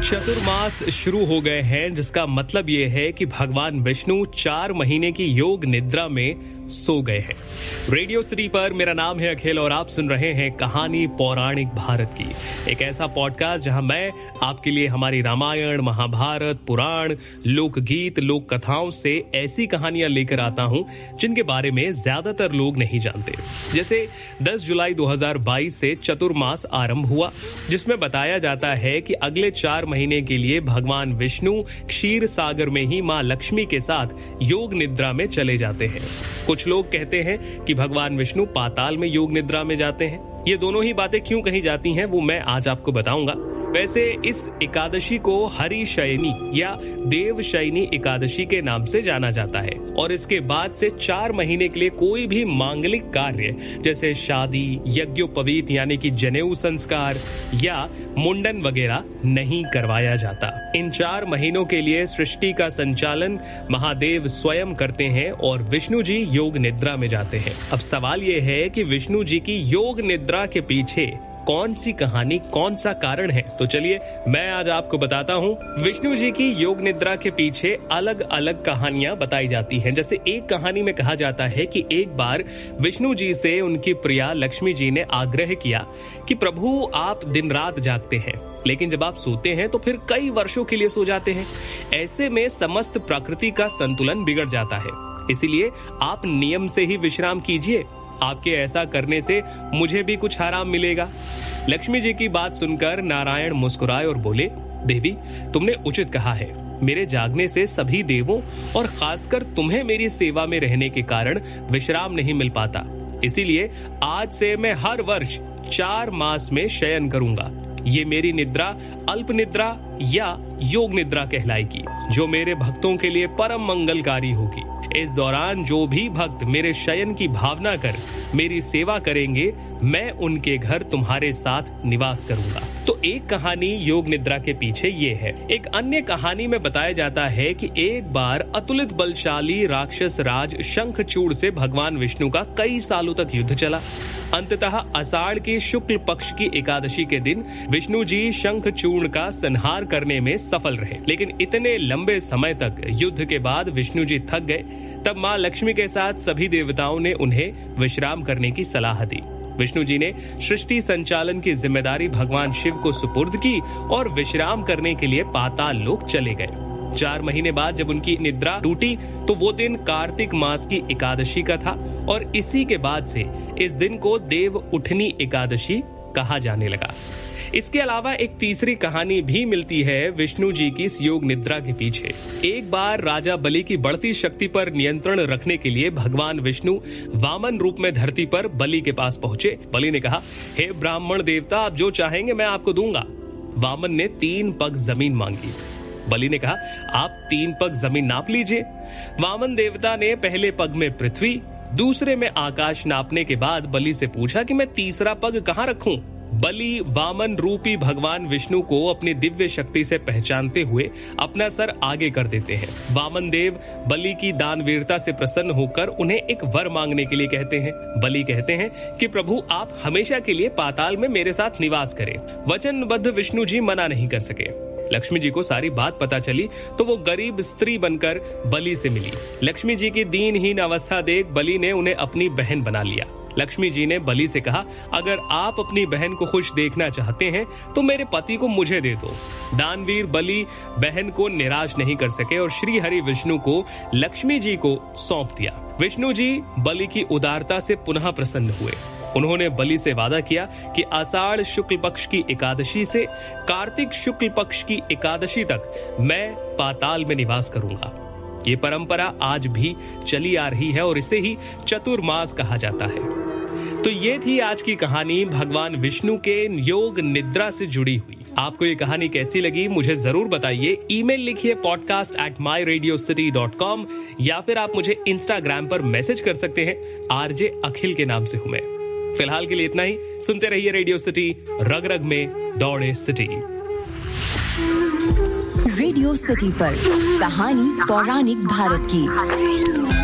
चतुर्मास शुरू हो गए हैं, जिसका मतलब ये है कि भगवान विष्णु चार महीने की योग निद्रा में सो गए हैं। रेडियो सिटी पर मेरा नाम है अखिल और आप सुन रहे हैं कहानी पौराणिक भारत की। एक ऐसा पॉडकास्ट जहाँ मैं आपके लिए हमारी रामायण, महाभारत, पुराण, लोकगीत लोक कथाओं से ऐसी कहानियाँ लेकर आता हूँ, जिनके बारे में ज़्यादातर लोग नहीं जानते। जैसे 10 जुलाई 2022 से चतुर्मास आरंभ हुआ, जिसमें बताया जाता है कि अगले चार महीने के लिए भगवान विष्णु क्षीर सागर में ही माँ लक्ष्मी के साथ योग निद्रा में चले जाते हैं। कुछ लोग कहते हैं कि भगवान विष्णु पाताल में योग निद्रा में जाते हैं। ये दोनों ही बातें क्यों कही जाती हैं, वो मैं आज आपको बताऊँगा। वैसे इस एकादशी को हरि शयनी या देव शयनी एकादशी के नाम से जाना जाता है। और इसके बाद से चार महीने के लिए कोई भी मांगलिक कार्य, जैसे शादी, यज्ञोपवीत, यानी कि जनेऊ संस्कार या मुंडन वगैरह नहीं करवाया जाता। इन चार महीनों के लिए सृष्टि का संचालन महादेव स्वयं करते हैं और विष्णु जी योग निद्रा में जाते हैं। अब सवाल ये है कि विष्णु जी की योग निद्रा के पीछे कौन सी कहानी, कौन सा कारण है? तो चलिए, मैं आज आपको बताता हूँ, विष्णु जी की योग निद्रा के पीछे अलग अलग कहानियाँ बताई जाती हैं। जैसे एक कहानी में कहा जाता है कि एक बार विष्णु जी से उनकी प्रिया लक्ष्मी जी ने आग्रह किया कि, प्रभु, आप दिन रात जागते हैं, लेकिन जब आप सोते हैं तो फिर कई वर्षों के लिए सो जाते हैं। ऐसे में समस्त प्रकृति का संतुलन बिगड़ जाता है। इसीलिए आप नियम से ही विश्राम कीजिए आपके ऐसा करने से मुझे भी कुछ आराम मिलेगा। लक्ष्मी जी की बात सुनकर नारायण मुस्कुराए और बोले, देवी, तुमने उचित कहा है। मेरे जागने से सभी देवों और खासकर तुम्हें मेरी सेवा में रहने के कारण विश्राम नहीं मिल पाता। इसीलिए आज से मैं हर वर्ष चार मास में शयन करूँगा। ये मेरी निद्रा, अल्प निद्रा या योग निद्रा कहलाएगी, जो मेरे भक्तों के लिए परम मंगलकारी होगी। इस दौरान जो भी भक्त मेरे शयन की भावना कर मेरी सेवा करेंगे, मैं उनके घर तुम्हारे साथ निवास करूँगा। तो एक कहानी योग निद्रा के पीछे ये है। एक अन्य कहानी में बताया जाता है कि एक बार अतुलित बलशाली राक्षस राज शंखचूड़ से भगवान विष्णु का कई सालों तक युद्ध चला। अंततः अषाढ़ के शुक्ल पक्ष की एकादशी के दिन विष्णु जी शंखचूर्ण का संहार करने में सफल रहे। लेकिन इतने लंबे समय तक युद्ध के बाद विष्णु जी थक गए तब माँ लक्ष्मी के साथ सभी देवताओं ने उन्हें विश्राम करने की सलाह दी। विष्णु जी ने सृष्टि संचालन की ज़िम्मेदारी भगवान शिव को सुपुर्द की और विश्राम करने के लिए पाताल लोक चले गए। चार महीने बाद जब उनकी निद्रा टूटी तो वो दिन कार्तिक मास की एकादशी का था और इसी के बाद से इस दिन को देव उठनी एकादशी कहा जाने लगा। इसके अलावा एक तीसरी कहानी भी मिलती है विष्णु जी की इस योग निद्रा के पीछे। एक बार राजा बलि की बढ़ती शक्ति पर नियंत्रण रखने के लिए भगवान विष्णु वामन रूप में धरती पर बलि के पास पहुँचे। बलि ने कहा हे hey, ब्राह्मण देवता आप जो चाहेंगे मैं आपको दूँगा। वामन ने तीन पग ज़मीन मांगी। बलि ने कहा आप तीन पग ज़मीन नाप लीजिए। वामन देवता ने पहले पग में पृथ्वी दूसरे में आकाश नापने के बाद बलि से पूछा कि मैं तीसरा पग कहाँ रखूँ? बलि, वामन रूपी भगवान विष्णु को अपनी दिव्य शक्ति से पहचानते हुए अपना सर आगे कर देते हैं। वामन देव बलि की दानवीरता से प्रसन्न होकर उन्हें एक वर मांगने के लिए कहते हैं। बलि कहते हैं कि, प्रभु, आप हमेशा के लिए पाताल में मेरे साथ निवास करें। वचनबद्ध विष्णु जी मना नहीं कर सके लक्ष्मी जी को सारी बात पता चली तो वो गरीब स्त्री बनकर बलि से मिली। लक्ष्मी जी की दीनहीन अवस्था देख बलि ने उन्हें अपनी बहन बना लिया। लक्ष्मी जी ने बलि से कहा, अगर आप अपनी बहन को खुश देखना चाहते हैं तो मेरे पति को मुझे दे दो। दानवीर बलि बहन को निराश नहीं कर सके और श्री हरि विष्णु को लक्ष्मी जी को सौंप दिया। विष्णु जी बलि की उदारता से पुनः प्रसन्न हुए। उन्होंने बलि से वादा किया कि आषाढ़ शुक्ल पक्ष की एकादशी से कार्तिक शुक्ल पक्ष की एकादशी तक मैं पाताल में निवास करूँगा। ये परंपरा आज भी चली आ रही है और इसे ही चतुर्मास कहा जाता है। तो ये थी आज की कहानी भगवान विष्णु के योग निद्रा से जुड़ी हुई। आपको ये कहानी कैसी लगी, मुझे ज़रूर बताइए। ईमेल लिखिए podcast at my Radio City dot com या फिर आप मुझे इंस्टाग्राम पर मैसेज कर सकते हैं। आरजे अखिल के नाम से हूँ मैं। फ़िलहाल के लिए इतना ही। सुनते रहिए रेडियो सिटी रग रग में दौड़े सिटी। रेडियो सिटी पर कहानी पौराणिक भारत की।